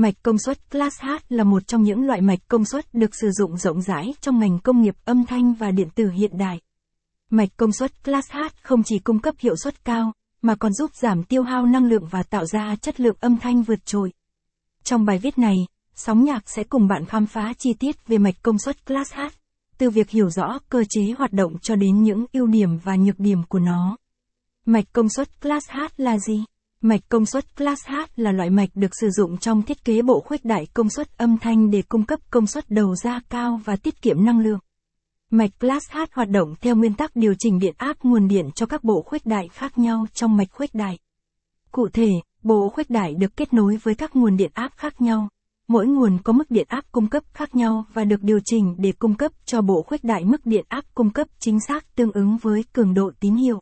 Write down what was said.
Mạch công suất Class H là một trong những loại mạch công suất được sử dụng rộng rãi trong ngành công nghiệp âm thanh và điện tử hiện đại. Mạch công suất Class H không chỉ cung cấp hiệu suất cao, mà còn giúp giảm tiêu hao năng lượng và tạo ra chất lượng âm thanh vượt trội. Trong bài viết này, Sóng nhạc sẽ cùng bạn khám phá chi tiết về mạch công suất Class H, từ việc hiểu rõ cơ chế hoạt động cho đến những ưu điểm và nhược điểm của nó. Mạch công suất Class H là gì? Mạch công suất Class H là loại mạch được sử dụng trong thiết kế bộ khuếch đại công suất âm thanh để cung cấp công suất đầu ra cao và tiết kiệm năng lượng. Mạch Class H hoạt động theo nguyên tắc điều chỉnh điện áp nguồn điện cho các bộ khuếch đại khác nhau trong mạch khuếch đại. Cụ thể, bộ khuếch đại được kết nối với các nguồn điện áp khác nhau. Mỗi nguồn có mức điện áp cung cấp khác nhau và được điều chỉnh để cung cấp cho bộ khuếch đại mức điện áp cung cấp chính xác tương ứng với cường độ tín hiệu.